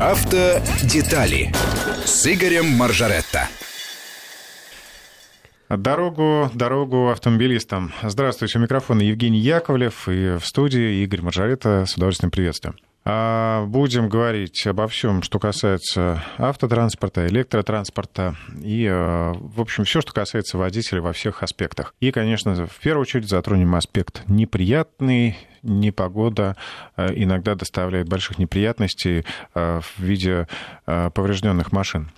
Автодетали с Игорем Маржаретто. Дорогу, дорогу автомобилистам. Здравствуйте, у микрофона Евгений Яковлев и в студии Игорь Маржарета. С удовольствием приветствую. А, будем говорить обо всем, что касается автотранспорта, электротранспорта и, э, в общем, все, что касается водителей во всех аспектах. И, конечно, в первую очередь затронем аспект неприятный, непогода э, иногда доставляет больших неприятностей э, в виде поврежденных машин.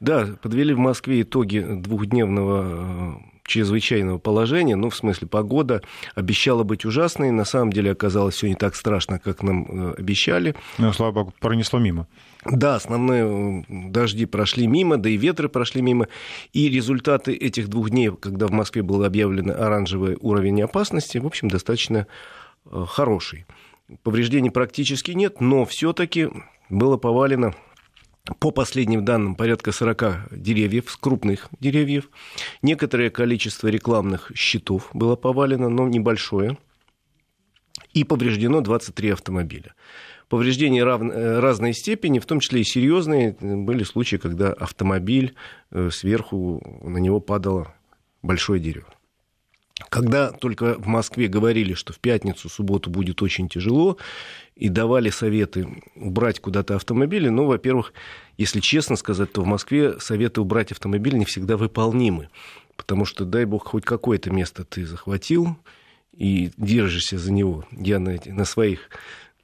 Да, подвели в Москве итоги двухдневного чрезвычайного положения, ну, в смысле, погода обещала быть ужасной, на самом деле оказалось все не так страшно, как нам э, обещали. Ну, слава богу, пронесло мимо. Да, основные э, дожди прошли мимо, да и ветры прошли мимо. И результаты этих двух дней, когда в Москве был объявлен оранжевый уровень опасности, в общем, достаточно э, хороший. Повреждений практически нет, но все-таки было повалено по последним данным, порядка 40 деревьев, крупных деревьев. Некоторое количество рекламных щитов было повалено, но небольшое. И повреждено 23 автомобиля. Повреждения рав... Э, разной степени, в том числе и серьезные. Были случаи, когда автомобиль э, сверху на него падало большое дерево. Когда только в Москве говорили, что в пятницу, субботу будет очень тяжело, и давали советы убрать куда-то автомобили, ну, во-первых, если честно сказать, то в Москве советы убрать автомобиль не всегда выполнимы, потому что, дай бог, хоть какое-то место ты захватил и держишься за него. Я на, на своих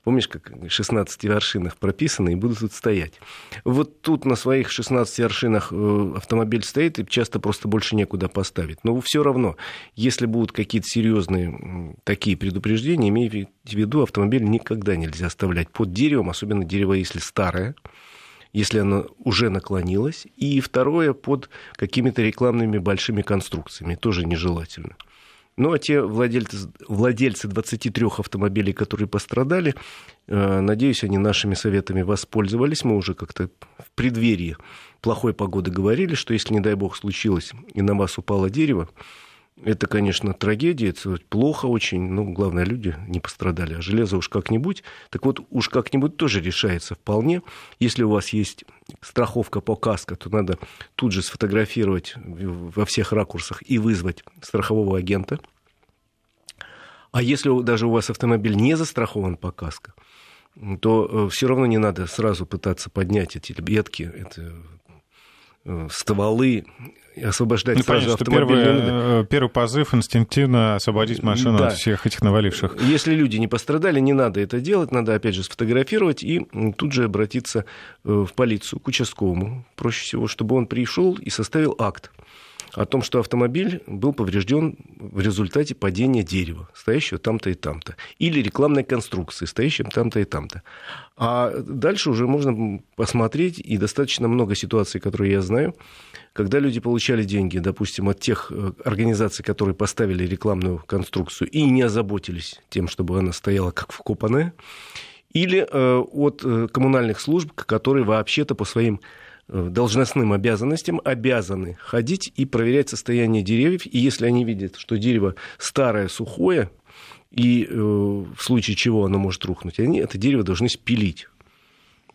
Помнишь, как 16 вершинах прописано, и буду тут стоять. Вот тут на своих 16 вершинах э, автомобиль стоит, и часто просто больше некуда поставить. Но все равно, если будут какие-то серьезные такие предупреждения, имейте в виду, автомобиль никогда нельзя оставлять под деревом, особенно дерево, если старое, если оно уже наклонилось. И второе, под какими-то рекламными большими конструкциями, тоже нежелательно. Ну, а те владельцы, владельцы 23 автомобилей, которые пострадали, э, надеюсь, они нашими советами воспользовались. Мы уже как-то в преддверии плохой погоды говорили, что если, не дай бог, случилось и на вас упало дерево, это, конечно, трагедия, это плохо очень, но главное, люди не пострадали. А железо уж как-нибудь, так вот, уж как-нибудь тоже решается вполне. Если у вас есть страховка по каско, то надо тут же сфотографировать во всех ракурсах и вызвать страхового агента. А если даже у вас автомобиль не застрахован по каско, то э, все равно не надо сразу пытаться поднять эти ветки, это стволы освобождать ну, сразу понятно, автомобиль. Первый, э, первый позыв инстинктивно освободить машину да. от всех этих наваливших. Если люди не пострадали, не надо это делать, надо опять же сфотографировать и тут же обратиться э, в полицию, к участковому. Проще всего, чтобы он пришел и составил акт о том, что автомобиль был поврежден в результате падения дерева, стоящего там-то и там-то, или рекламной конструкции, стоящей там-то и там-то. А дальше уже можно посмотреть, и достаточно много ситуаций, которые я знаю, когда люди получали деньги, допустим, от тех э, организаций, которые поставили рекламную конструкцию и не озаботились тем, чтобы она стояла как вкопанная, или э, от э, коммунальных служб, которые вообще-то по своим должностным обязанностям обязаны ходить и проверять состояние деревьев. И если они видят, что дерево старое, сухое, и э, в случае чего оно может рухнуть, они это дерево должны спилить.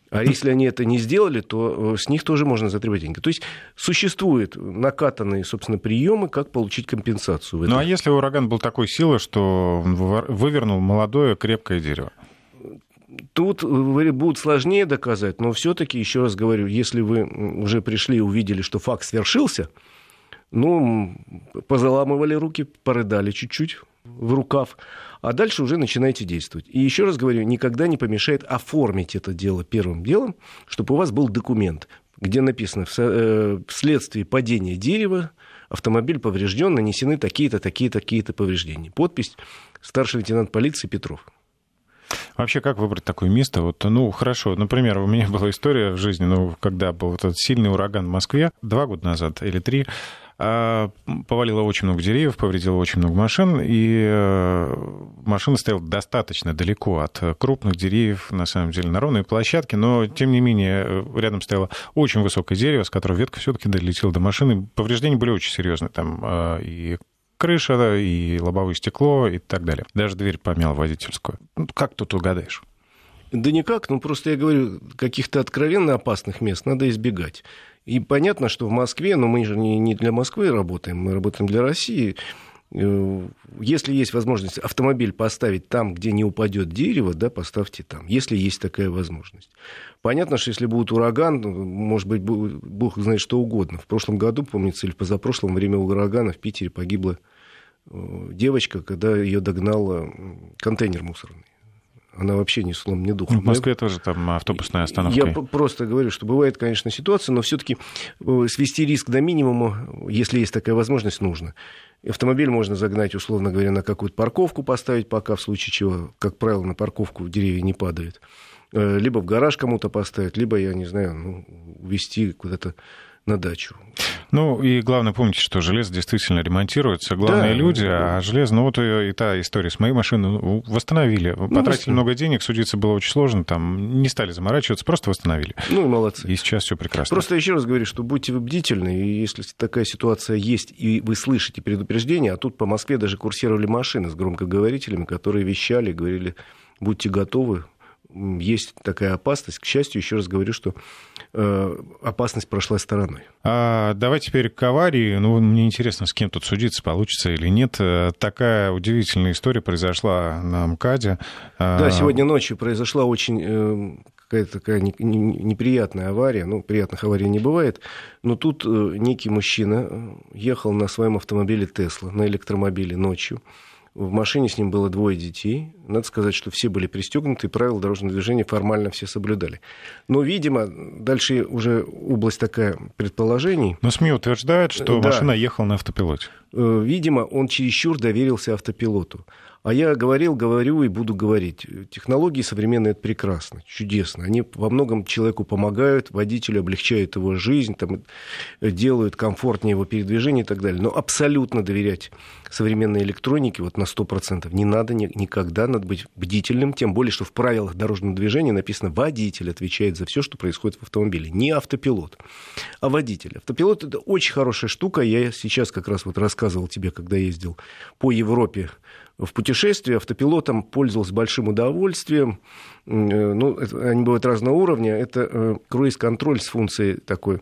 А если они это не сделали, то с них тоже можно затребовать деньги. То есть существуют накатанные, собственно, приемы, как получить компенсацию. Ну а если ураган был такой силы, что вывернул молодое крепкое дерево? Тут будет сложнее доказать, но все-таки, еще раз говорю, если вы уже пришли и увидели, что факт свершился, ну, позаламывали руки, порыдали чуть-чуть в рукав, а дальше уже начинайте действовать. И еще раз говорю, никогда не помешает оформить это дело первым делом, чтобы у вас был документ, где написано э, вследствие падения дерева автомобиль поврежден, нанесены такие-то, такие-то, такие-то повреждения. Подпись старший лейтенант полиции Петров. Вообще, как выбрать такое место? Вот, ну, хорошо, например, у меня была история в жизни, ну, когда был вот этот сильный ураган в Москве два года назад или три, а, повалило очень много деревьев, повредило очень много машин, и э, машина стояла достаточно далеко от крупных деревьев, на самом деле, на ровной площадке, но, тем не менее, рядом стояло очень высокое дерево, с которого ветка все-таки долетела до машины. Повреждения были очень серьезные, там а, и крыша, и лобовое стекло и так далее. Даже дверь помяла водительскую. Ну, как тут угадаешь? Да никак, ну просто я говорю, каких-то откровенно опасных мест надо избегать. И понятно, что в Москве, но мы же не для Москвы работаем, мы работаем для России. Э, если есть возможность автомобиль поставить там, где не упадет дерево, да, поставьте там, если есть такая возможность. Понятно, что если будет ураган, ну, может быть, бог знает что угодно. В прошлом году, помнится, или позапрошлом, время урагана в Питере погибла э, девочка, когда ее догнал контейнер мусорный она вообще ни слом, ни духом. Ну, в Москве тоже там автобусная остановка. Я просто говорю, что бывает, конечно, ситуация, но все-таки э, свести риск до минимума, если есть такая возможность, нужно. Автомобиль можно загнать, условно говоря, на какую-то парковку поставить, пока в случае чего, как правило, на парковку деревья не падают. Э, либо в гараж кому-то поставить, либо, я не знаю, ну, увезти куда-то на дачу. Ну, и главное, помните, что железо действительно ремонтируется. Главные да, люди, да. а железо, ну, вот и, и та история с моей машиной, ну, восстановили. Ну, Потратили много денег, судиться было очень сложно, там не стали заморачиваться, просто восстановили. Ну, и молодцы. И сейчас все прекрасно. Просто еще раз говорю, что будьте вы бдительны, и если такая ситуация есть, и вы слышите предупреждение, а тут по Москве даже курсировали машины с громкоговорителями, которые вещали, говорили, будьте готовы, есть такая опасность. К счастью, еще раз говорю, что э, опасность прошла стороной. А, давай теперь к аварии. Ну, мне интересно, с кем тут судиться, получится или нет. Э, такая удивительная история произошла на МКАДе. А, да, сегодня ночью произошла очень э, какая-то такая неприятная авария. Ну, приятных аварий не бывает. Но тут некий мужчина ехал на своем автомобиле Тесла, на электромобиле ночью. В машине с ним было двое детей. Надо сказать, что все были пристегнуты, и правила дорожного движения формально все соблюдали. Но, видимо, дальше уже область такая предположений. Но СМИ утверждают, что да. машина ехала на автопилоте. Э, видимо, он чересчур доверился автопилоту. А я говорил, говорю и буду говорить. Технологии современные это прекрасно, чудесно. Они во многом человеку помогают, водителю облегчают его жизнь, там, делают комфортнее его передвижение и так далее. Но абсолютно доверять современной электронике вот на 100% не надо никогда, надо быть бдительным, тем более, что в правилах дорожного движения написано «водитель отвечает за все, что происходит в автомобиле». Не автопилот, а водитель. Автопилот – это очень хорошая штука. Я сейчас как раз вот рассказывал тебе, когда ездил по Европе в путешествии автопилотом пользовался большим удовольствием. Э, ну, они бывают разного уровня. Это э, круиз-контроль с функцией такой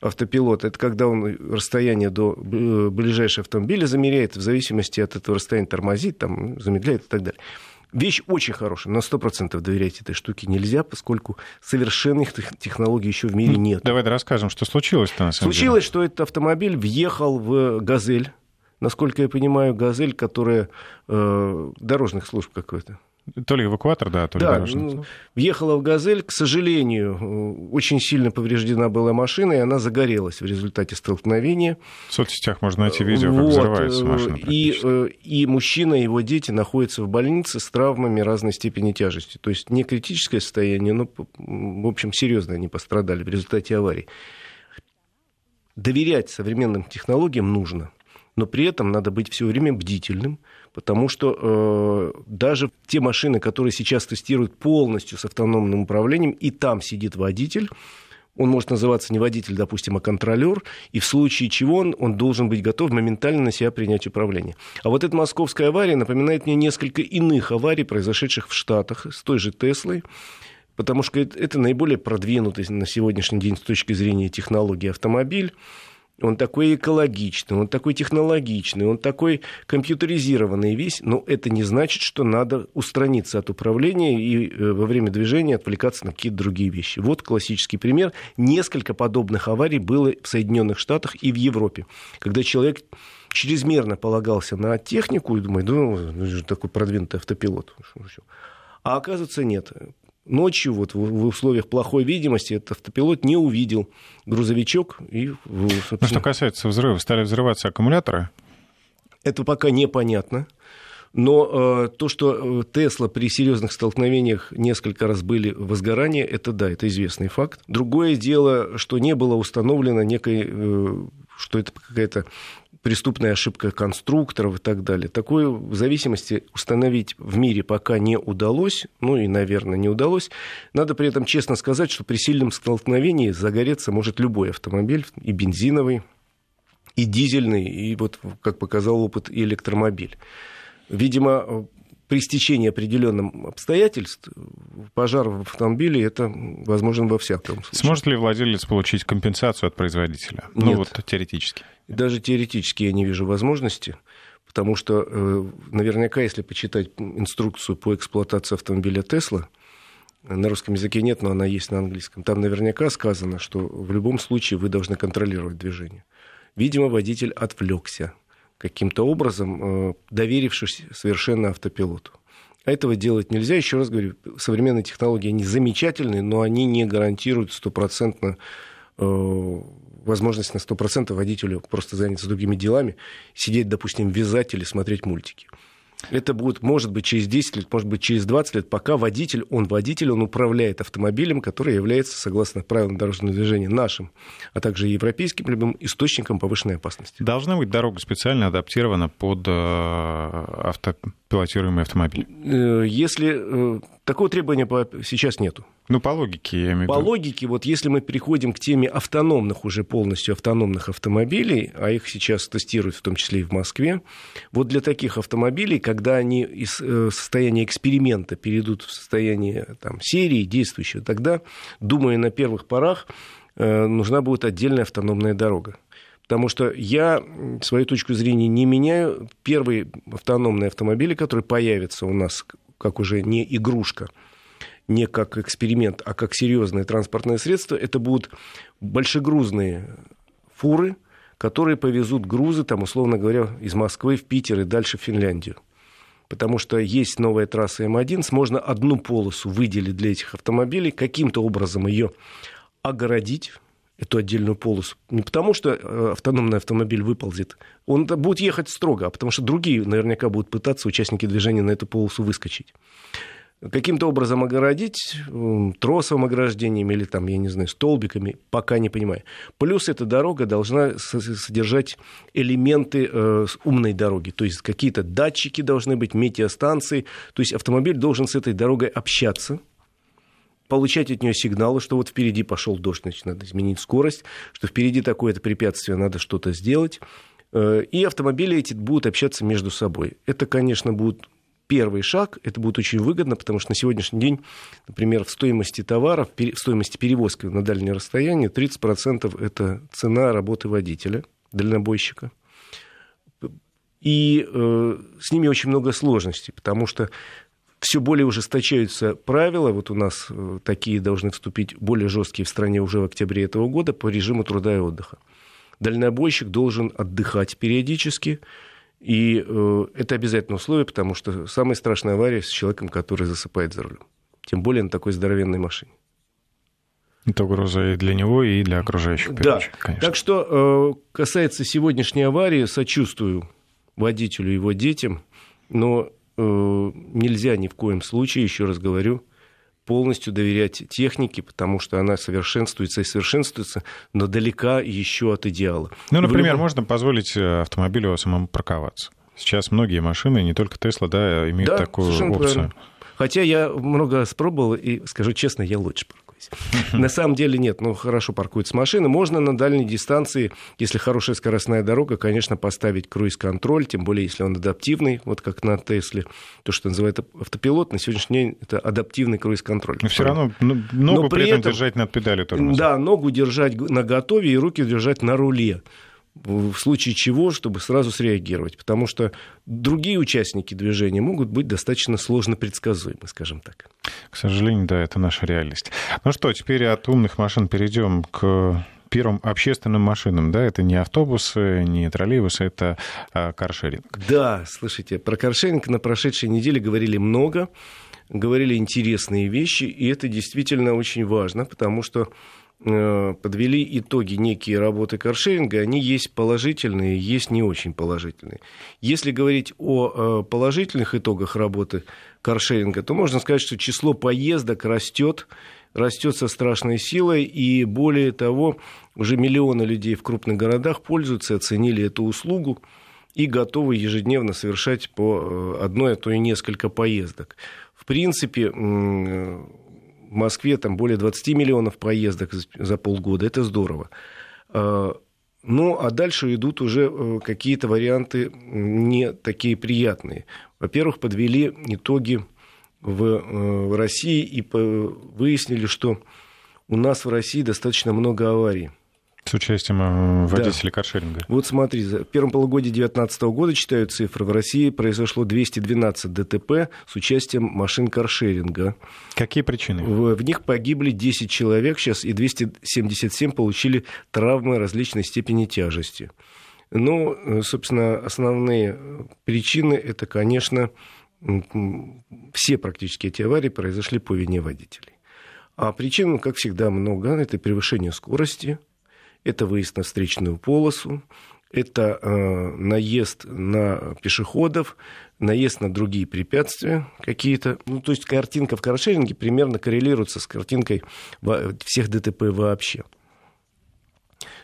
автопилот. Это когда он расстояние до э, ближайшего автомобиля замеряет, в зависимости от этого расстояния тормозит, там, замедляет и так далее. Вещь очень хорошая, на 100% доверять этой штуке нельзя, поскольку совершенных технологий еще в мире нет. Давай расскажем, что случилось-то на самом Случилось, деле. что этот автомобиль въехал в «Газель», насколько я понимаю, «Газель», которая э, дорожных служб какой-то. То ли эвакуатор, да, то ли да, ну, въехала в «Газель». К сожалению, э, очень сильно повреждена была машина, и она загорелась в результате столкновения. В соцсетях можно найти видео, как вот. взрывается машина. И, э, и мужчина и его дети находятся в больнице с травмами разной степени тяжести. То есть не критическое состояние, но, в общем, серьезно они пострадали в результате аварии. Доверять современным технологиям нужно – но при этом надо быть все время бдительным, потому что э, даже те машины, которые сейчас тестируют полностью с автономным управлением, и там сидит водитель, он может называться не водитель, допустим, а контролер, и в случае чего он, он должен быть готов моментально на себя принять управление. А вот эта московская авария напоминает мне несколько иных аварий, произошедших в Штатах с той же Теслой, потому что это наиболее продвинутый на сегодняшний день с точки зрения технологии автомобиль он такой экологичный, он такой технологичный, он такой компьютеризированный весь, но это не значит, что надо устраниться от управления и э, во время движения отвлекаться на какие-то другие вещи. Вот классический пример. Несколько подобных аварий было в Соединенных Штатах и в Европе, когда человек чрезмерно полагался на технику и думает, ну, ну такой продвинутый автопилот. А оказывается, нет ночью вот в условиях плохой видимости этот автопилот не увидел грузовичок. И, собственно... Ну, что касается взрыва, стали взрываться аккумуляторы? Это пока непонятно. Но э, то, что э, Тесла при серьезных столкновениях несколько раз были в возгорании, это да, это известный факт. Другое дело, что не было установлено некой, э, что это какая-то преступная ошибка конструкторов и так далее. Такое зависимости установить в мире пока не удалось, ну и, наверное, не удалось. Надо при этом честно сказать, что при сильном столкновении загореться может любой автомобиль, и бензиновый, и дизельный, и вот, как показал опыт, и электромобиль. Видимо, при стечении определенных обстоятельств пожар в автомобиле это возможен во всяком случае. Сможет ли владелец получить компенсацию от производителя? Ну, Нет. Ну вот теоретически. Даже теоретически я не вижу возможности, потому что э, наверняка, если почитать инструкцию по эксплуатации автомобиля Тесла, на русском языке нет, но она есть на английском. Там наверняка сказано, что в любом случае вы должны контролировать движение. Видимо, водитель отвлекся каким-то образом, э, доверившись совершенно автопилоту. Этого делать нельзя. Еще раз говорю, современные технологии, они замечательные, но они не гарантируют стопроцентно э, возможность на 100% водителю просто заняться другими делами, сидеть, допустим, вязать или смотреть мультики. Это будет, может быть, через 10 лет, может быть, через 20 лет, пока водитель, он водитель, он управляет автомобилем, который является, согласно правилам дорожного движения, нашим, а также европейским любым источником повышенной опасности. Должна быть дорога специально адаптирована под автопилотируемый автомобиль? Если такого требования сейчас нету. Ну, по логике, я имею в виду. По логике, вот если мы переходим к теме автономных, уже полностью автономных автомобилей, а их сейчас тестируют в том числе и в Москве, вот для таких автомобилей, когда они из состояния эксперимента перейдут в состояние там, серии действующего, тогда, думаю, на первых порах нужна будет отдельная автономная дорога. Потому что я свою точку зрения не меняю. Первые автономные автомобили, которые появятся у нас как уже не игрушка, не как эксперимент, а как серьезное транспортное средство, это будут большегрузные фуры, которые повезут грузы, там, условно говоря, из Москвы в Питер и дальше в Финляндию. Потому что есть новая трасса М1, можно одну полосу выделить для этих автомобилей, каким-то образом ее огородить, эту отдельную полосу. Не потому, что автономный автомобиль выползет. Он будет ехать строго, а потому что другие наверняка будут пытаться, участники движения, на эту полосу выскочить. Каким-то образом огородить тросовым ограждением или там, я не знаю, столбиками, пока не понимаю. Плюс эта дорога должна содержать элементы э, умной дороги, то есть какие-то датчики должны быть, метеостанции, то есть автомобиль должен с этой дорогой общаться, получать от нее сигналы, что вот впереди пошел дождь, значит, надо изменить скорость, что впереди такое-то препятствие, надо что-то сделать. И автомобили эти будут общаться между собой. Это, конечно, будет первый шаг, это будет очень выгодно, потому что на сегодняшний день, например, в стоимости товаров, в стоимости перевозки на дальнее расстояние 30% это цена работы водителя, дальнобойщика. И э, с ними очень много сложностей, потому что все более ужесточаются правила. Вот у нас такие должны вступить более жесткие в стране уже в октябре этого года по режиму труда и отдыха. Дальнобойщик должен отдыхать периодически, и э, это обязательное условие, потому что самая страшная авария с человеком, который засыпает за рулем. Тем более на такой здоровенной машине. Это угроза и для него, и для окружающих. Да, конечно. так что э, касается сегодняшней аварии, сочувствую водителю и его детям, но нельзя ни в коем случае, еще раз говорю, полностью доверять технике, потому что она совершенствуется и совершенствуется, но далека еще от идеала. Ну, например, любом... можно позволить автомобилю самому парковаться. Сейчас многие машины, не только Тесла, да, имеют да, такую опцию. Правильно. Хотя я много раз пробовал, и скажу честно, я лучше паркуюсь. На самом деле нет, ну хорошо паркуются машины. Можно на дальней дистанции, если хорошая скоростная дорога, конечно, поставить круиз-контроль, тем более если он адаптивный, вот как на Тесле, то, что называют автопилот, на сегодняшний день это адаптивный круиз-контроль. Но все равно ногу Но при, при этом держать над педалью тормоза. Да, ногу держать на готове и руки держать на руле в случае чего, чтобы сразу среагировать. Потому что другие участники движения могут быть достаточно сложно предсказуемы, скажем так. К сожалению, да, это наша реальность. Ну что, теперь от умных машин перейдем к первым общественным машинам, да, это не автобусы, не троллейбусы, это а, каршеринг. Да, слушайте, про каршеринг на прошедшей неделе говорили много, говорили интересные вещи, и это действительно очень важно, потому что подвели итоги некие работы каршеринга, они есть положительные, есть не очень положительные. Если говорить о положительных итогах работы каршеринга, то можно сказать, что число поездок растет, растет со страшной силой, и более того, уже миллионы людей в крупных городах пользуются, оценили эту услугу и готовы ежедневно совершать по одной, а то и несколько поездок. В принципе, в Москве там более 20 миллионов поездок за полгода, это здорово. Ну, а дальше идут уже э, какие-то варианты не такие приятные. Во-первых, подвели итоги в, э, в России и выяснили, что у нас в России достаточно много аварий. С участием э, водителей да. каршеринга. Вот смотри, в первом полугодии 2019 года, читаю цифры, в России произошло 212 ДТП с участием машин каршеринга. Какие причины? В, в них погибли 10 человек сейчас, и 277 получили травмы различной степени тяжести. Ну, собственно, основные причины это, конечно, все практически эти аварии произошли по вине водителей. А причин, как всегда, много. Это превышение скорости, это выезд на встречную полосу, это э, наезд на пешеходов, наезд на другие препятствия какие-то. Ну, то есть картинка в каршеринге примерно коррелируется с картинкой всех ДТП вообще.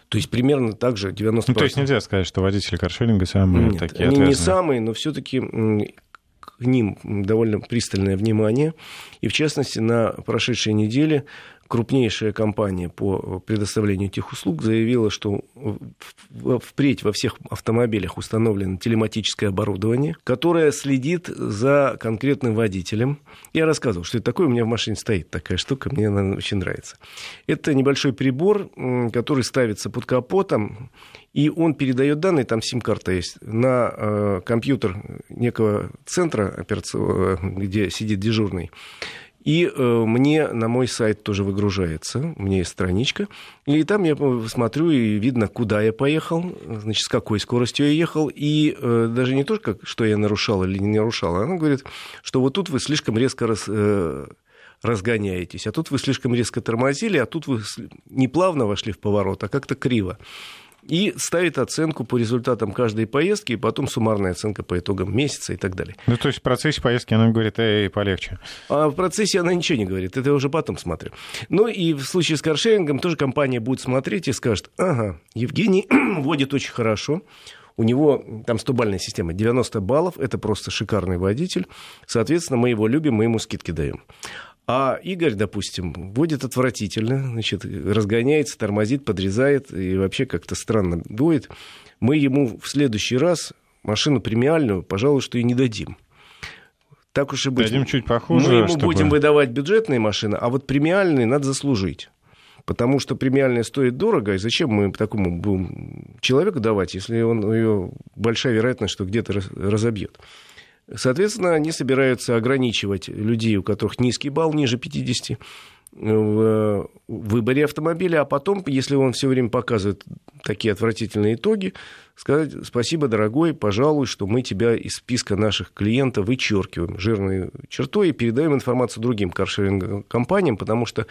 То есть примерно так же 90%. Ну, то есть нельзя сказать, что водители каршеринга самые Нет, такие они отвязные. не самые, но все-таки к ним довольно пристальное внимание. И в частности, на прошедшей неделе крупнейшая компания по предоставлению этих услуг заявила, что впредь во всех автомобилях установлено телематическое оборудование, которое следит за конкретным водителем. Я рассказывал, что это такое, у меня в машине стоит такая штука, мне она очень нравится. Это небольшой прибор, который ставится под капотом, и он передает данные, там сим-карта есть, на э, компьютер некого центра операционного, где сидит дежурный. И э, мне на мой сайт тоже выгружается, у меня есть страничка. И там я смотрю, и видно, куда я поехал, значит, с какой скоростью я ехал. И э, даже не то, как, что я нарушал или не нарушал, она говорит, что вот тут вы слишком резко раз, э, разгоняетесь, а тут вы слишком резко тормозили, а тут вы не плавно вошли в поворот, а как-то криво и ставит оценку по результатам каждой поездки, и потом суммарная оценка по итогам месяца и так далее. Ну, то есть в процессе поездки она говорит, эй, полегче. А в процессе она ничего не говорит, это я уже потом смотрю. Ну, и в случае с каршерингом тоже компания будет смотреть и скажет, ага, Евгений водит очень хорошо, у него там 100-бальная система, 90 баллов, это просто шикарный водитель. Соответственно, мы его любим, мы ему скидки даем. А Игорь, допустим, водит отвратительно, значит, разгоняется, тормозит, подрезает и вообще как-то странно дует. Мы ему в следующий раз машину премиальную, пожалуй, что и не дадим. Так уж и быть. Дадим чуть похуже. Мы ему чтобы... будем выдавать бюджетные машины, а вот премиальные надо заслужить. Потому что премиальная стоит дорого, и зачем мы такому будем человеку давать, если он ее большая вероятность, что где-то разобьет. Соответственно, они собираются ограничивать людей, у которых низкий балл, ниже 50, в выборе автомобиля, а потом, если он все время показывает такие отвратительные итоги, сказать спасибо, дорогой, пожалуй, что мы тебя из списка наших клиентов вычеркиваем жирной чертой и передаем информацию другим каршеринг-компаниям, потому что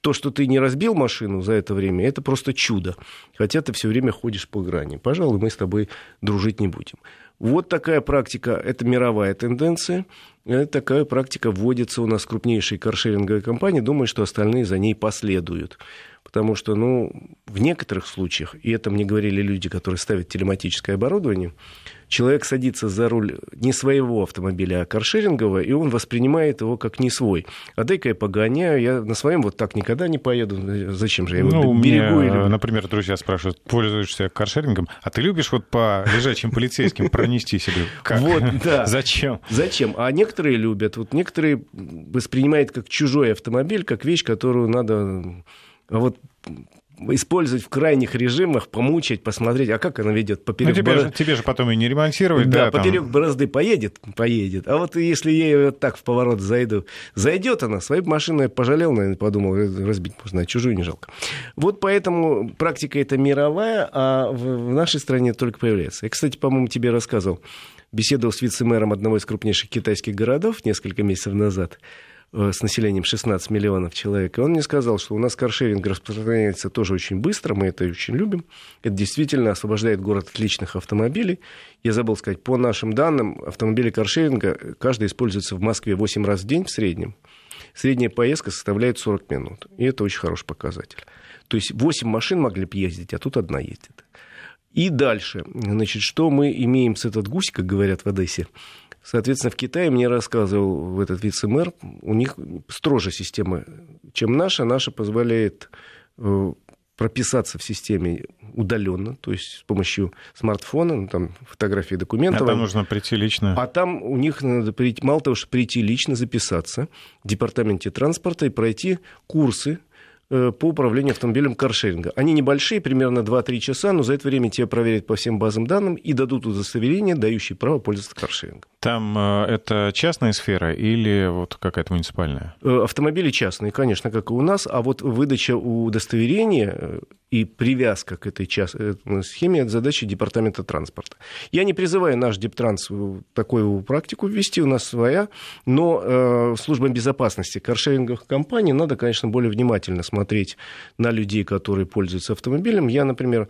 то, что ты не разбил машину за это время, это просто чудо. Хотя ты все время ходишь по грани. Пожалуй, мы с тобой дружить не будем. Вот такая практика, это мировая тенденция. Это такая практика вводится у нас крупнейшей каршеринговой компании. Думаю, что остальные за ней последуют. Потому что, ну, в некоторых случаях, и это мне говорили люди, которые ставят телематическое оборудование, человек садится за руль не своего автомобиля, а каршерингового, и он воспринимает его как не свой. А дай-ка я погоняю, я на своем вот так никогда не поеду. Зачем же я его ну, берегу? Меня, или... Например, друзья спрашивают, пользуешься каршерингом, а ты любишь вот по лежачим полицейским пронести себе? Вот, да. Зачем? Зачем? А некоторые любят. Вот некоторые воспринимают как чужой автомобиль, как вещь, которую надо вот использовать в крайних режимах, помучить, посмотреть, а как она ведет поперек ну, тебе, бороз... же, тебе же потом и не ремонтировать, да? Да, поперек там... борозды поедет, поедет. А вот если я ее вот так в поворот зайду, зайдет она, свою машину я пожалел, наверное, подумал, разбить можно, а чужую не жалко. Вот поэтому практика эта мировая, а в нашей стране только появляется. Я, кстати, по-моему, тебе рассказывал, беседовал с вице-мэром одного из крупнейших китайских городов несколько месяцев назад. Э, с населением 16 миллионов человек. И он мне сказал, что у нас каршеринг распространяется тоже очень быстро, мы это очень любим. Это действительно освобождает город от личных автомобилей. Я забыл сказать, по нашим данным, автомобили каршеринга каждый используется в Москве 8 раз в день в среднем. Средняя поездка составляет 40 минут. И это очень хороший показатель. То есть 8 машин могли бы ездить, а тут одна ездит. И дальше, значит, что мы имеем с этот гусь, как говорят в Одессе, Соответственно, в Китае, мне рассказывал этот вице-мэр, у них строже система, чем наша. Наша позволяет э, прописаться в системе удаленно, то есть с помощью смартфона, ну, там фотографии документов. А там нужно прийти лично. А там у них надо прийти, мало того, что прийти лично, записаться в департаменте транспорта и пройти курсы по управлению автомобилем каршеринга. Они небольшие, примерно 2-3 часа, но за это время тебя проверят по всем базам данным и дадут удостоверение, дающее право пользоваться каршерингом. Там э, это частная сфера или вот какая-то муниципальная? Э, автомобили частные, конечно, как и у нас, а вот выдача удостоверения и привязка к этой схеме – это задача Департамента транспорта. Я не призываю наш Дептранс такую практику ввести, у нас своя, но э, службам безопасности каршеринговых компаний надо, конечно, более внимательно смотреть на людей, которые пользуются автомобилем. Я, например,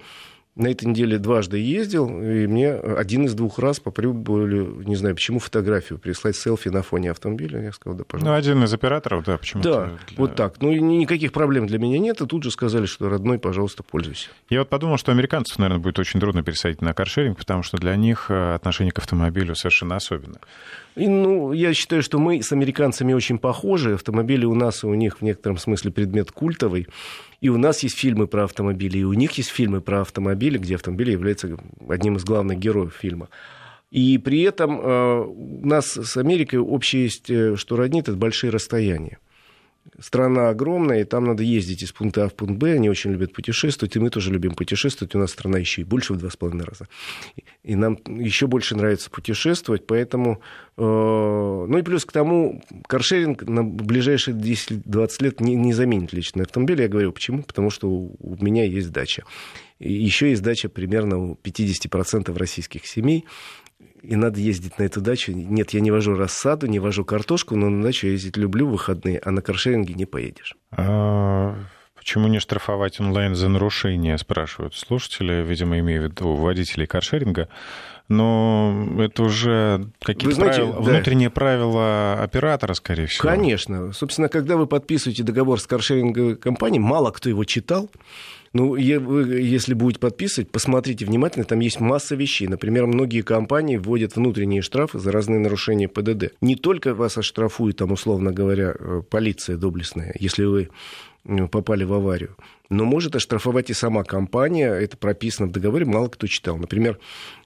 на этой неделе дважды ездил, и мне один из двух раз по прибыли, не знаю почему, фотографию прислать селфи на фоне автомобиля. Я сказал, да, пожалуйста. Ну, один из операторов, да, почему-то. Да, для... вот так. Ну, никаких проблем для меня нет, и тут же сказали, что родной, пожалуйста, пользуйся. Я вот подумал, что американцев, наверное, будет очень трудно пересадить на каршеринг, потому что для них э, отношение к автомобилю совершенно особенно. И, ну, я считаю, что мы с американцами очень похожи. Автомобили у нас и у них в некотором смысле предмет культовый. И у нас есть фильмы про автомобили, и у них есть фильмы про автомобили, где автомобили являются одним из главных героев фильма. И при этом э, у нас с Америкой общее есть, э, что роднит, это большие расстояния страна огромная, и там надо ездить из пункта А в пункт Б. Они очень любят путешествовать, и мы тоже любим путешествовать. У нас страна еще и больше в два с половиной раза. И нам еще больше нравится путешествовать, поэтому... Э, ну и плюс к тому, каршеринг на ближайшие 10-20 лет не, не заменит личный автомобиль. Я говорю, почему? Потому что у меня есть дача. И еще есть дача примерно у 50% российских семей и надо ездить на эту дачу. Нет, я не вожу рассаду, не вожу картошку, но на дачу ездить люблю в выходные, а на каршеринге не поедешь. А почему не штрафовать онлайн за нарушение, спрашивают слушатели, видимо, имею в виду водителей каршеринга. Но это уже какие-то правила, да. внутренние правила оператора, скорее всего. Конечно. Собственно, когда вы подписываете договор с каршеринговой компанией, мало кто его читал. Ну, если будете подписывать, посмотрите внимательно, там есть масса вещей. Например, многие компании вводят внутренние штрафы за разные нарушения ПДД. Не только вас оштрафует, там, условно говоря, э, полиция доблестная, если вы попали в аварию. Но может оштрафовать и сама компания, это прописано в договоре, мало кто читал. Например,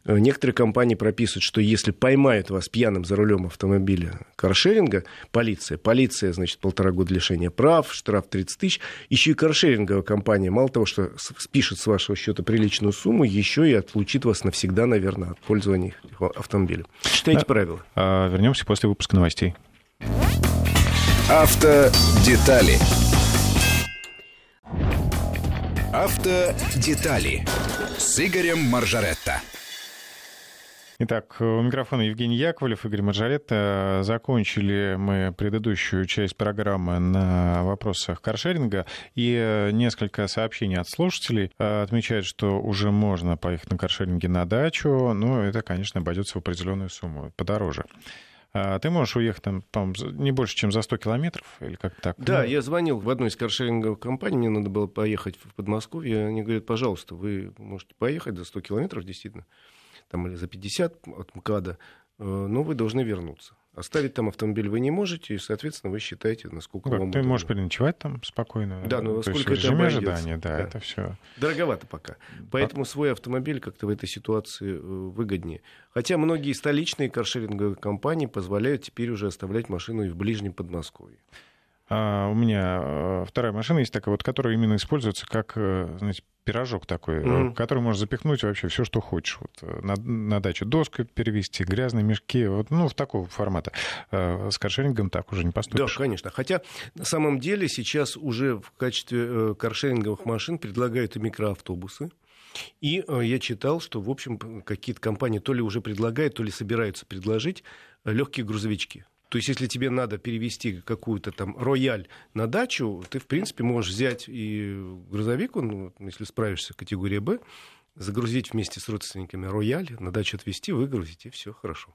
э, некоторые компании прописывают, что если поймают вас пьяным за рулем автомобиля каршеринга, полиция, полиция, значит, полтора года лишения прав, штраф 30 тысяч, еще и каршеринговая компания, мало того, что спишет с вашего счета приличную сумму, еще и отлучит вас навсегда, наверное, от пользования автомобилем. Читайте да. правила. А, вернемся после выпуска новостей. Автодетали. Автодетали с Игорем Маржаретто. Итак, у микрофона Евгений Яковлев, Игорь Маржаретто. Закончили мы предыдущую часть программы на вопросах каршеринга. И несколько сообщений от слушателей отмечают, что уже можно поехать на каршеринге на дачу. Но это, конечно, обойдется в определенную сумму, подороже. А ты можешь уехать там, по не больше, чем за 100 километров или как так? Да, ну... я звонил в одну из каршеринговых компаний, мне надо было поехать в Подмосковье. Они говорят, пожалуйста, вы можете поехать за 100 километров, действительно, там или за 50 от МКАДа, э, но вы должны вернуться. Оставить там автомобиль вы не можете, и, соответственно, вы считаете, насколько как, вам Ты можешь переночевать там спокойно. Да, но насколько это обойдется. ожидания, да, да, это все. Дороговато пока. Поэтому свой автомобиль как-то в этой ситуации э, выгоднее. Хотя многие столичные каршеринговые компании позволяют теперь уже оставлять машину и в ближнем Подмосковье. А у меня э, вторая машина есть такая, вот, которая именно используется как, э, знаете, пирожок такой, mm-hmm. в который можно запихнуть вообще все, что хочешь. Вот, на, на дачу доску перевести, грязные мешки, вот, ну, в такого формата. С каршерингом так уже не поступишь. Да, конечно. Хотя, на самом деле, сейчас уже в качестве каршеринговых машин предлагают и микроавтобусы. И я читал, что, в общем, какие-то компании то ли уже предлагают, то ли собираются предложить легкие грузовички. То есть, если тебе надо перевести какую-то там рояль на дачу, ты, в принципе, можешь взять и грузовик, ну, если справишься категория Б, загрузить вместе с родственниками рояль, на дачу отвезти, выгрузить, и все хорошо.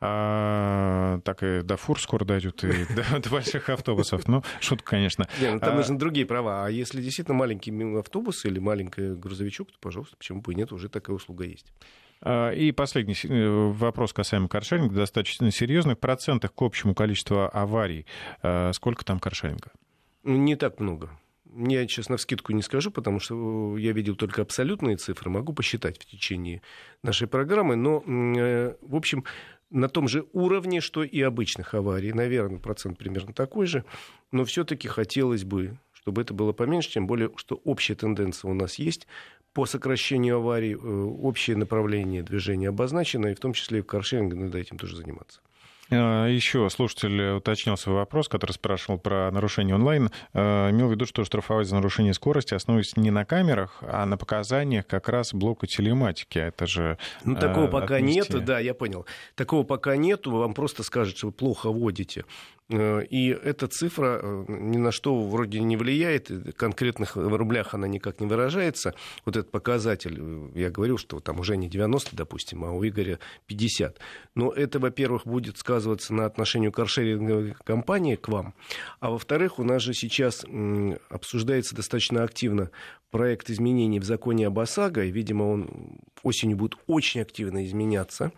А, так и до фур скоро дойдет, и до, до больших автобусов. Ну, шутка, конечно. Не, ну, там а... нужны другие права. А если действительно маленький автобус или маленький грузовичок, то, пожалуйста, почему бы и нет, уже такая услуга есть. А, и последний э, вопрос касаемо каршеринга, достаточно серьезный. В процентах к общему количеству аварий а, сколько там каршеринга? Не так много. Я на вскидку не скажу, потому что я видел только абсолютные цифры, могу посчитать в течение нашей программы, но, э, в общем, на том же уровне, что и обычных аварий. Наверное, процент примерно такой же, но все-таки хотелось бы, чтобы это было поменьше, тем более, что общая тенденция у нас есть по сокращению аварий, э, общее направление движения обозначено, и в том числе и в каршеринге надо этим тоже заниматься. А, Еще слушатель уточнил свой вопрос, который спрашивал про нарушение онлайн. А, имел в виду, что штрафовать за нарушение скорости основываясь не на камерах, а на показаниях как раз блока телематики. Это же Ну, такого а, пока отнести. нет, да, я понял. Такого пока нету, вам просто скажут, что вы плохо водите. Э, И эта цифра э, ни на что вроде не влияет, в конкретных рублях она никак не выражается. Вот этот показатель, э, я говорил, что там уже не 90, допустим, а у Игоря 50. Но это, во-первых, будет сказываться на отношении каршеринговой компании к вам. А во-вторых, у нас же сейчас обсуждается достаточно активно проект изменений в законе об ОСАГО, видимо, он осенью будет очень активно изменяться,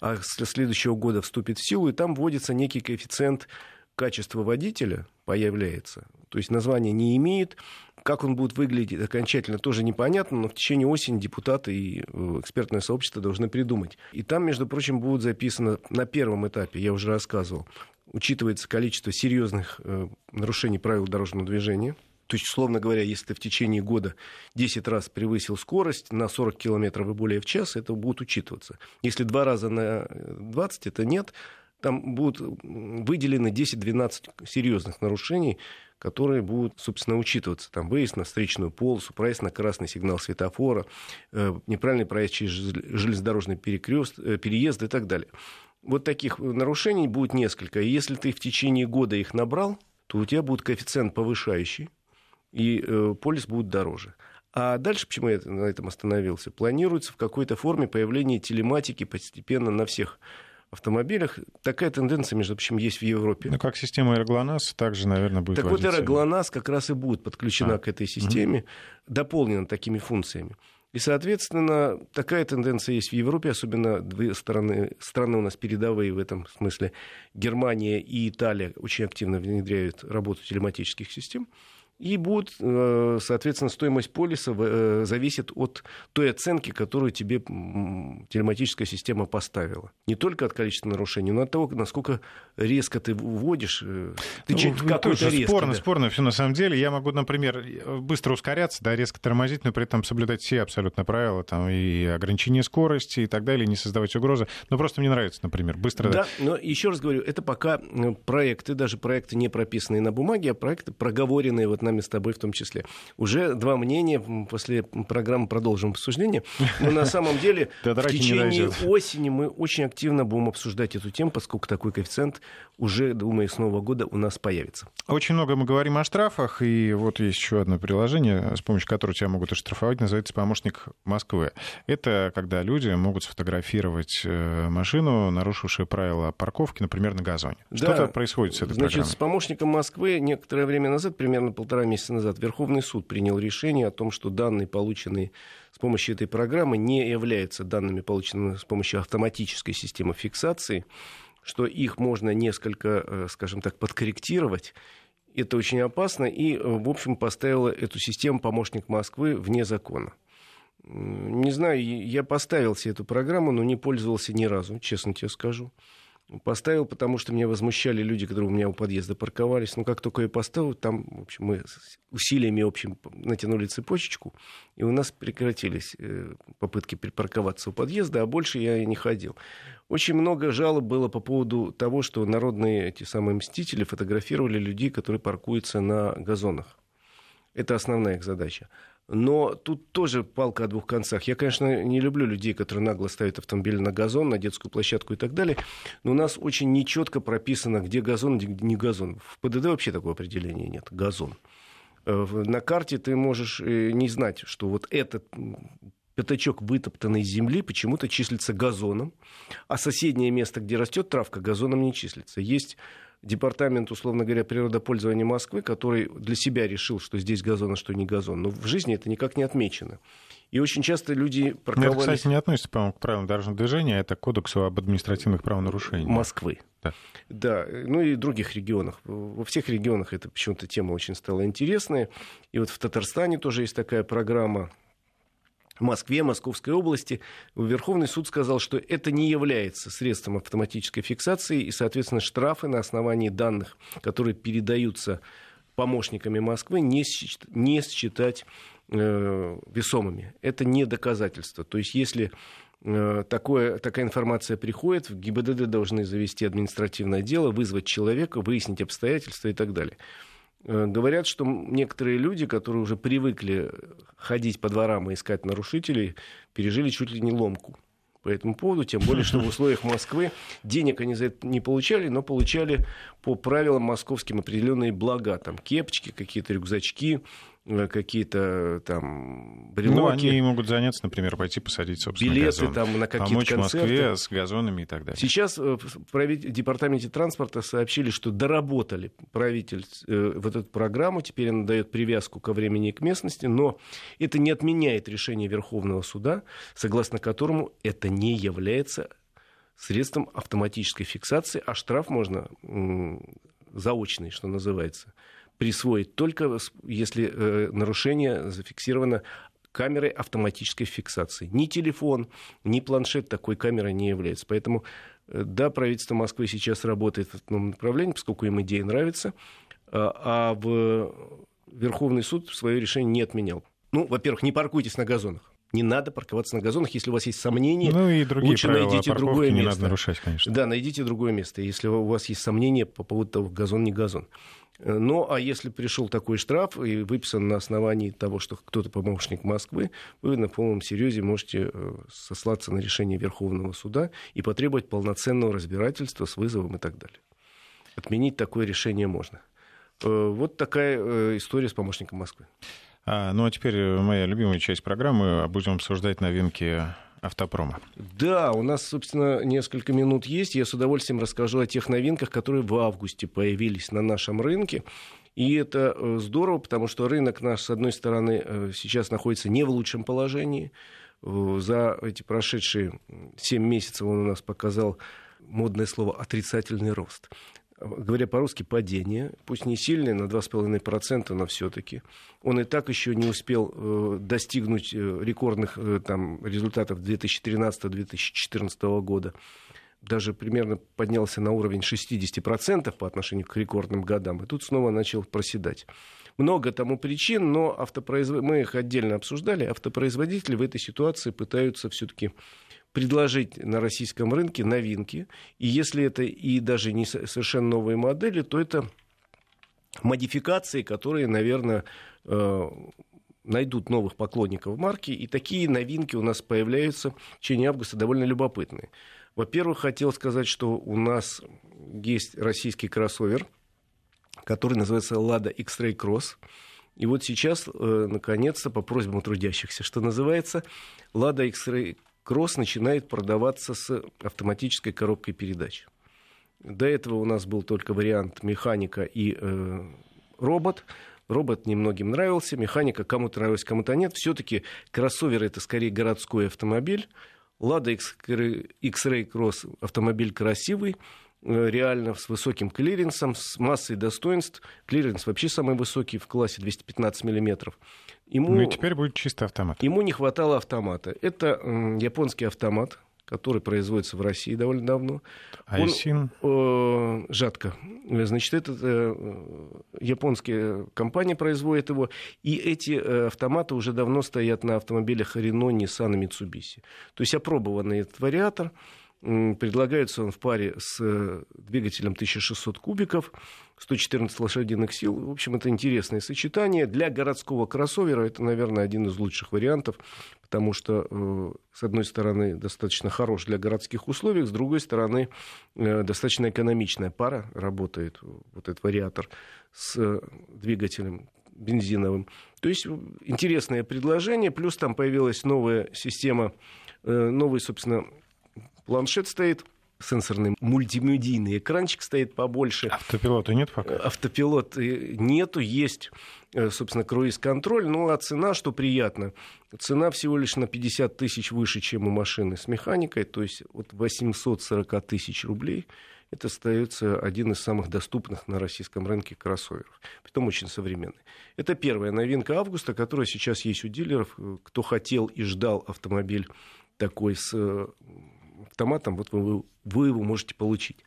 а с следующего года вступит в силу, и там вводится некий коэффициент качества водителя, появляется. То есть название не имеет. Как он будет выглядеть окончательно, тоже непонятно, но в течение осени депутаты и э, экспертное сообщество должны придумать. И там, между прочим, будет записано на первом этапе, я уже рассказывал, учитывается количество серьезных э, нарушений правил дорожного движения, то есть, условно говоря, если ты в течение года 10 раз превысил скорость на 40 километров и более в час, это будет учитываться. Если два раза на 20, это нет. Там будут выделены 10-12 серьезных нарушений, которые будут, собственно, учитываться. Там выезд на встречную полосу, проезд на красный сигнал светофора, э, неправильный проезд через железнодорожный перекрест, э, переезд и так далее. Вот таких нарушений будет несколько. И если ты в течение года их набрал, то у тебя будет коэффициент повышающий, и э, полис будет дороже. А дальше, почему я на этом остановился, планируется в какой-то форме появление телематики постепенно на всех автомобилях. Такая тенденция, между прочим, есть в Европе. Ну, как система Аэроглонасс также, наверное, будет Так вот. Аэроглонасс как раз и будет подключена А. к этой системе, дополнена такими функциями. И, соответственно, такая тенденция есть в Европе, особенно две страны, страны у нас передовые в этом смысле. Германия и Италия очень активно внедряют работу телематических систем. И будет, э, соответственно, стоимость полиса э, зависит от той оценки, которую тебе телематическая система поставила. Не только от количества нарушений, но от того, насколько резко ты вводишь. э, Ты Ну, какой-то тоже резко, спорно, да. спорно все на самом деле. Я могу, например, быстро ускоряться, да, резко тормозить, но при этом соблюдать все абсолютно правила, там, и ограничение скорости и так далее, не создавать угрозы. Но просто мне нравится, например, быстро... Да, но еще раз говорю, это пока проекты, даже проекты не прописанные на бумаге, а проекты проговоренные вот нами с тобой в том числе. Уже два мнения, после программы продолжим обсуждение, но на самом деле в течение осени мы очень активно будем обсуждать эту тему, поскольку такой коэффициент уже, думаю, с Нового года у нас появится. Очень много мы говорим о штрафах, и вот есть еще одно приложение, с помощью которого тебя могут оштрафовать, называется «Помощник Москвы». Это когда люди могут сфотографировать э, машину, нарушившую правила парковки, например, на газоне. Что-то происходит с этой Значит, программой. с помощником Москвы некоторое время назад, примерно полтора месяца назад, Верховный суд принял решение о том, что данные, полученные с помощью этой программы, не являются данными, полученными с помощью автоматической системы фиксации, что их можно несколько, э, скажем так, подкорректировать. Это очень опасно, и, э, в общем, поставила эту систему помощник Москвы вне закона. Не знаю, я поставил себе эту программу, но не пользовался ни разу, честно тебе скажу. Поставил, потому что меня возмущали люди, которые у меня у подъезда парковались. Но как только я поставил, там, в общем, мы усилиями общим натянули цепочечку, и у нас прекратились э, попытки припарковаться у подъезда, а больше я и не ходил. Очень много жалоб было по поводу того, что народные эти самые мстители фотографировали людей, которые паркуются на газонах. Это основная их задача. Но тут тоже палка о двух концах. Я, конечно, не люблю людей, которые нагло ставят автомобиль на газон, на детскую площадку и так далее. Но у нас очень нечетко прописано, где газон, где не газон. В ПДД вообще такого определения нет. Газон. Э, На карте ты можешь э, не знать, что вот этот пятачок вытоптанной земли почему-то числится газоном, а соседнее место, где растет травка, газоном не числится. Есть департамент, условно говоря, природопользования Москвы, который для себя решил, что здесь газон, а что не газон. Но в жизни это никак не отмечено. И очень часто люди парковались... Это, кстати, не относится, по-моему, к правилам дорожного движения, это к кодексу об административных правонарушениях. Москвы. Да. да, ну и других регионах. Во всех регионах это почему-то тема очень стала интересная. И вот в Татарстане тоже есть такая программа в Москве, Московской области, Верховный суд сказал, что это не является средством автоматической фиксации, и, соответственно, штрафы на основании данных, которые передаются помощниками Москвы, не, считать э, весомыми. Это не доказательство. То есть, если э, такое, такая информация приходит, в ГИБДД должны завести административное дело, вызвать человека, выяснить обстоятельства и так далее. Э, говорят, что некоторые люди, которые уже привыкли ходить по дворам и искать нарушителей, пережили чуть ли не ломку по этому поводу, тем более, что в условиях Москвы денег они за это не получали, но получали по правилам московским определенные блага, там кепочки, какие-то рюкзачки, какие-то там брелоки. Ну, они могут заняться, например, пойти посадить, собственно, Билеты газон. там на какие-то Помочь концерты. Москве с газонами и так далее. Сейчас э, в департаменте транспорта сообщили, что доработали правитель э, вот эту программу, теперь она дает привязку ко времени и к местности, но это не отменяет решение Верховного суда, согласно которому это не является средством автоматической фиксации, а штраф можно заочный, что называется, присвоить только если э, нарушение зафиксировано камерой автоматической фиксации. Ни телефон, ни планшет такой камерой не является. Поэтому, э, да, правительство Москвы сейчас работает в этом направлении, поскольку им идея нравится, а, а в Верховный суд свое решение не отменял. Ну, во-первых, не паркуйтесь на газонах. Не надо парковаться на газонах, если у вас есть сомнения. Ну и другие лучше найдите другое не место. надо нарушать, конечно. Да, найдите другое место, если у вас есть сомнения по поводу того, газон не газон. Ну, а если пришел такой штраф и выписан на основании того, что кто-то помощник Москвы, вы на полном серьезе можете э, сослаться на решение Верховного суда и потребовать полноценного разбирательства с вызовом и так далее. Отменить такое решение можно. Э, вот такая э, история с помощником Москвы. А, ну а теперь моя любимая часть программы. Будем обсуждать новинки автопрома. Да, у нас, собственно, несколько минут есть. Я с удовольствием расскажу о тех новинках, которые в августе появились на нашем рынке. И это э, здорово, потому что рынок наш, с одной стороны, э, сейчас находится не в лучшем положении. Э, за эти прошедшие 7 месяцев он у нас показал модное слово «отрицательный рост» говоря по-русски, падение, пусть не сильное, на 2,5%, но все-таки. Он и так еще не успел э, достигнуть э, рекордных э, там, результатов 2013-2014 года. Даже примерно поднялся на уровень 60% по отношению к рекордным годам, и тут снова начал проседать. Много тому причин, но автопроизв... мы их отдельно обсуждали. Автопроизводители в этой ситуации пытаются все-таки предложить на российском рынке новинки. И если это и даже не совершенно новые модели, то это модификации, которые, наверное, э, найдут новых поклонников марки. И такие новинки у нас появляются в течение августа довольно любопытные. Во-первых, хотел сказать, что у нас есть российский кроссовер, который называется Lada X-Ray Cross. И вот сейчас, э, наконец-то, по просьбам трудящихся, что называется, Lada X-Ray кросс начинает продаваться с автоматической коробкой передач. До этого у нас был только вариант механика и э, робот. Робот немногим нравился, механика кому-то нравилась, кому-то нет. Все-таки кроссовер это скорее городской автомобиль. Лада X-Ray Cross автомобиль красивый, Э, реально с высоким клиренсом, с массой достоинств. Клиренс вообще самый высокий в классе 215 миллиметров. Ему, ну и теперь будет чисто автомат. Ему не хватало автомата. Это японский автомат, который производится в России довольно давно. Айсин? Он, э, жатко. Значит, это э, японская компания производит его. И эти э, автоматы уже давно стоят на автомобилях Renault, Nissan и Mitsubishi. То есть опробованный этот вариатор – Предлагается он в паре с э, двигателем 1600 кубиков, 114 лошадиных сил. В общем, это интересное сочетание. Для городского кроссовера это, наверное, один из лучших вариантов, потому что, э, с одной стороны, достаточно хорош для городских условий, с другой стороны, э, достаточно экономичная пара работает, вот этот вариатор, с двигателем бензиновым. То есть интересное предложение, плюс там появилась новая система, новый, собственно, планшет стоит сенсорный мультимедийный экранчик стоит побольше. Автопилота нет пока? Автопилот нету, есть собственно, круиз-контроль. Ну, а цена, что приятно, цена всего лишь на 50 тысяч выше, чем у машины с механикой, то есть от 840 тысяч рублей это остается один из самых доступных на российском рынке кроссоверов. Притом очень современный. Это первая новинка августа, которая сейчас есть у дилеров. Кто хотел и ждал автомобиль такой с э, автоматом, вот вы, вы его можете получить.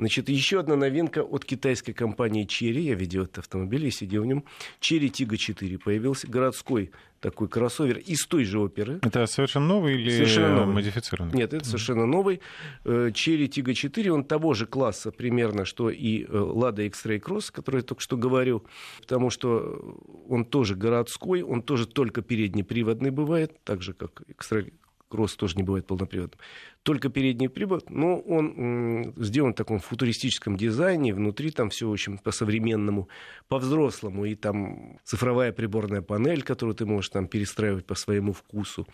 Значит, еще одна новинка от китайской компании Cherry. Я видел этот автомобиль, я сидел в нем. Cherry Tiggo 4 появился. Городской такой кроссовер из той же оперы. Это совершенно новый или совершенно новый. модифицированный? Нет, это совершенно новый. Cherry Tiggo 4, он того же класса примерно, что и э, Lada X-Ray Cross, который я только что говорил, потому что он тоже городской, он тоже только переднеприводный бывает, так же, как X-Ray Кросс тоже не бывает полноприводным. Только передний привод, но он сделан в таком футуристическом дизайне, внутри там все очень по-современному, по-взрослому, и там цифровая приборная панель, которую ты можешь там перестраивать по своему вкусу,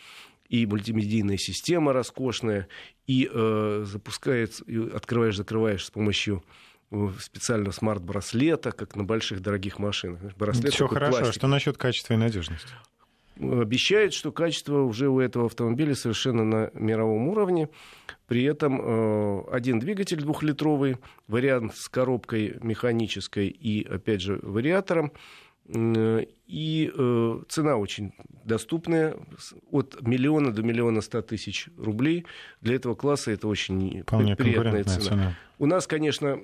и мультимедийная система роскошная, и э, запускается, и открываешь, закрываешь с помощью э, специального смарт-браслета, как на больших дорогих машинах. Браслет Все хорошо. Пластик. Что насчет качества и надежности? Обещает, что качество уже у этого автомобиля совершенно на мировом уровне. При этом э, один двигатель двухлитровый, вариант с коробкой механической и, опять же, вариатором. И э, цена очень доступная, от миллиона до миллиона ста тысяч рублей. Для этого класса это очень Вполне приятная цена. цена. У нас, конечно,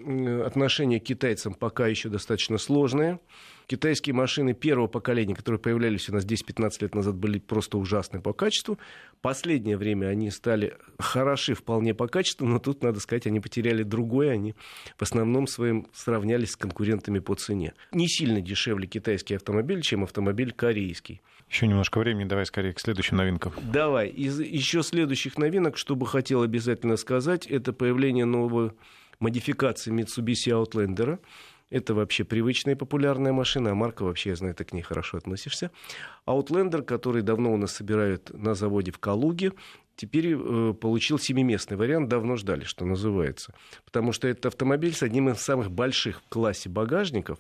отношение к китайцам пока еще достаточно сложное. Китайские машины первого поколения, которые появлялись у нас 10-15 лет назад, были просто ужасны по качеству. Последнее время они стали хороши вполне по качеству, но тут, надо сказать, они потеряли другое. Они в основном своим сравнялись с конкурентами по цене. Не сильно дешевле китайский автомобиль, чем автомобиль корейский. Еще немножко времени, давай скорее к следующим новинкам. Давай. Из еще следующих новинок, что бы хотел обязательно сказать, это появление новой модификации Mitsubishi Outlander. Это вообще привычная и популярная машина, а марка вообще, я знаю, ты к ней хорошо относишься. Outlander, который давно у нас собирают на заводе в Калуге, теперь э, получил семиместный вариант, давно ждали, что называется. Потому что это автомобиль с одним из самых больших в классе багажников,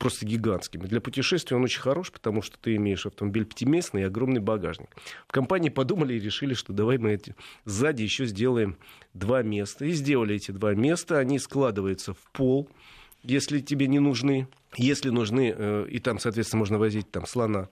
просто гигантскими. Для путешествия он очень хорош, потому что ты имеешь автомобиль пятиместный и огромный багажник. В компании подумали и решили, что давай мы эти сзади еще сделаем два места. И сделали эти два места. Они складываются в пол, если тебе не нужны. Если нужны, э, и там, соответственно, можно возить там слона.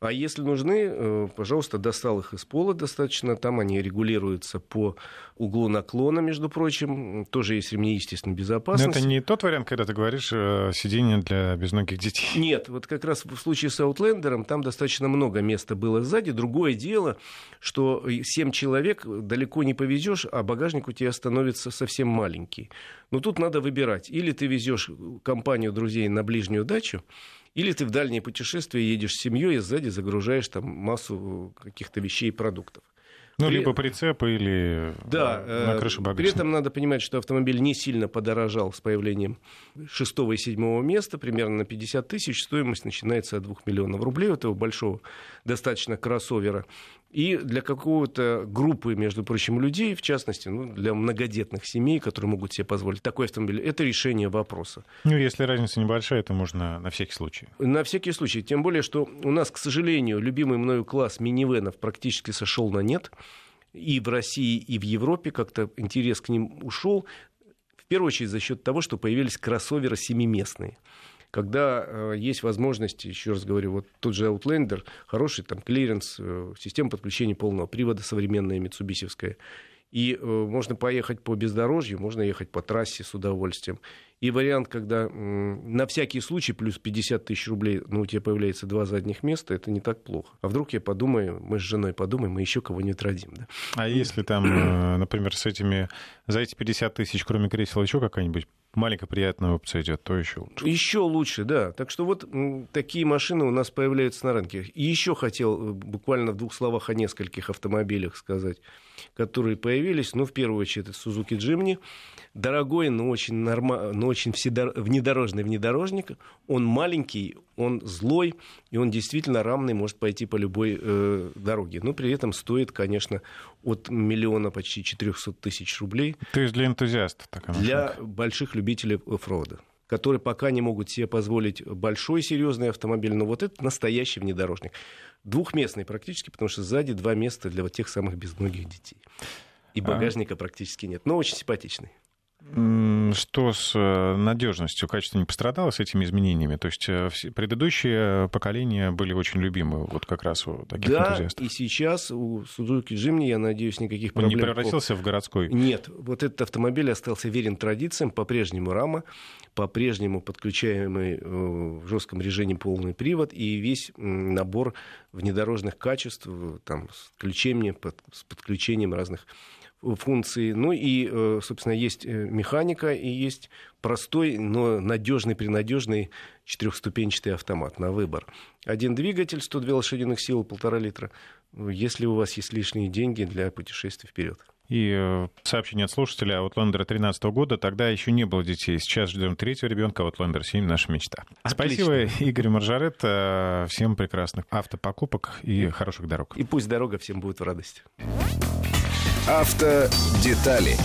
А если нужны, э, пожалуйста, достал их из пола достаточно. Там они регулируются по углу наклона, между прочим. Тоже есть ремни естественной безопасности. Но это не тот вариант, когда ты говоришь э, сиденье для безногих детей. Нет, вот как раз в случае с Outlander там достаточно много места было сзади. Другое дело, что 7 человек далеко не повезешь, а багажник у тебя становится совсем маленький. Но тут надо выбирать. Или ты везешь компанию друзей на ближнюю дачу, или ты в дальнее путешествие едешь с семьей и сзади загружаешь там массу каких-то вещей и продуктов. Ну, при... либо прицеп или да, на э, крыше багажника. При этом надо понимать, что автомобиль не сильно подорожал с появлением шестого и седьмого места, примерно на 50 тысяч. Стоимость начинается от 2 миллионов рублей у этого большого достаточно кроссовера. И для какого-то группы, между прочим, людей, в частности, ну, для многодетных семей, которые могут себе позволить такой автомобиль, это решение вопроса. Ну, если разница небольшая, то можно на всякий случай. На всякий случай. Тем более, что у нас, к сожалению, любимый мною класс минивенов практически сошел на нет. И в России, и в Европе как-то интерес к ним ушел. В первую очередь за счет того, что появились кроссоверы семиместные когда э, есть возможность, еще раз говорю, вот тот же Outlander, хороший там клиренс, э, система подключения полного привода современная, митсубисевская, и э, можно поехать по бездорожью, можно ехать по трассе с удовольствием. И вариант, когда на всякий случай плюс 50 тысяч рублей, ну, у тебя появляется два задних места, это не так плохо. А вдруг я подумаю, мы с женой подумаем, мы еще кого-нибудь родим. Да? А если там, например, с этими, за эти 50 тысяч, кроме кресел, еще какая-нибудь маленькая приятная опция идет, то еще лучше. Еще лучше, да. Так что вот такие машины у нас появляются на рынке. И еще хотел э, буквально в двух словах о нескольких автомобилях сказать которые появились. Ну, в первую очередь, это Suzuki Jimny. Дорогой, но очень, норма... но очень внедорожный внедорожник. Он маленький, он злой, и он действительно рамный, может пойти по любой э, дороге. Но при этом стоит, конечно, от миллиона почти 400 тысяч рублей. То есть для энтузиастов такая Для больших любителей оффрода которые пока не могут себе позволить большой серьезный автомобиль, но вот это настоящий внедорожник. Двухместный практически, потому что сзади два места для вот тех самых безногих детей. И а. багажника а... практически нет, но очень симпатичный. Что с э, надежностью, качество не пострадало с этими изменениями? То есть э, предыдущие поколения были очень любимы вот как раз у таких да, энтузиастов. и сейчас у Suzuki Jimny, я надеюсь, никаких Он проблем... Он не превратился в городской? Нет, вот этот автомобиль остался верен традициям, по-прежнему рама, по-прежнему подключаемый э, в жестком режиме полный привод и весь набор внедорожных качеств там, с, включением, с подключением разных функции. Ну и, э, собственно, есть э, механика и есть простой, но надежный, принадежный четырехступенчатый автомат на выбор. Один двигатель, 102 лошадиных сил, полтора литра, если у вас есть лишние деньги для путешествий вперед. И э, сообщение от слушателя Outlander 13 года, тогда еще не было детей. Сейчас ждем третьего ребенка, Outlander 7 наша мечта. Отлично. Спасибо, Игорь Маржарет. Всем прекрасных автопокупок и хороших дорог. И пусть дорога всем будет в радость. Автодетали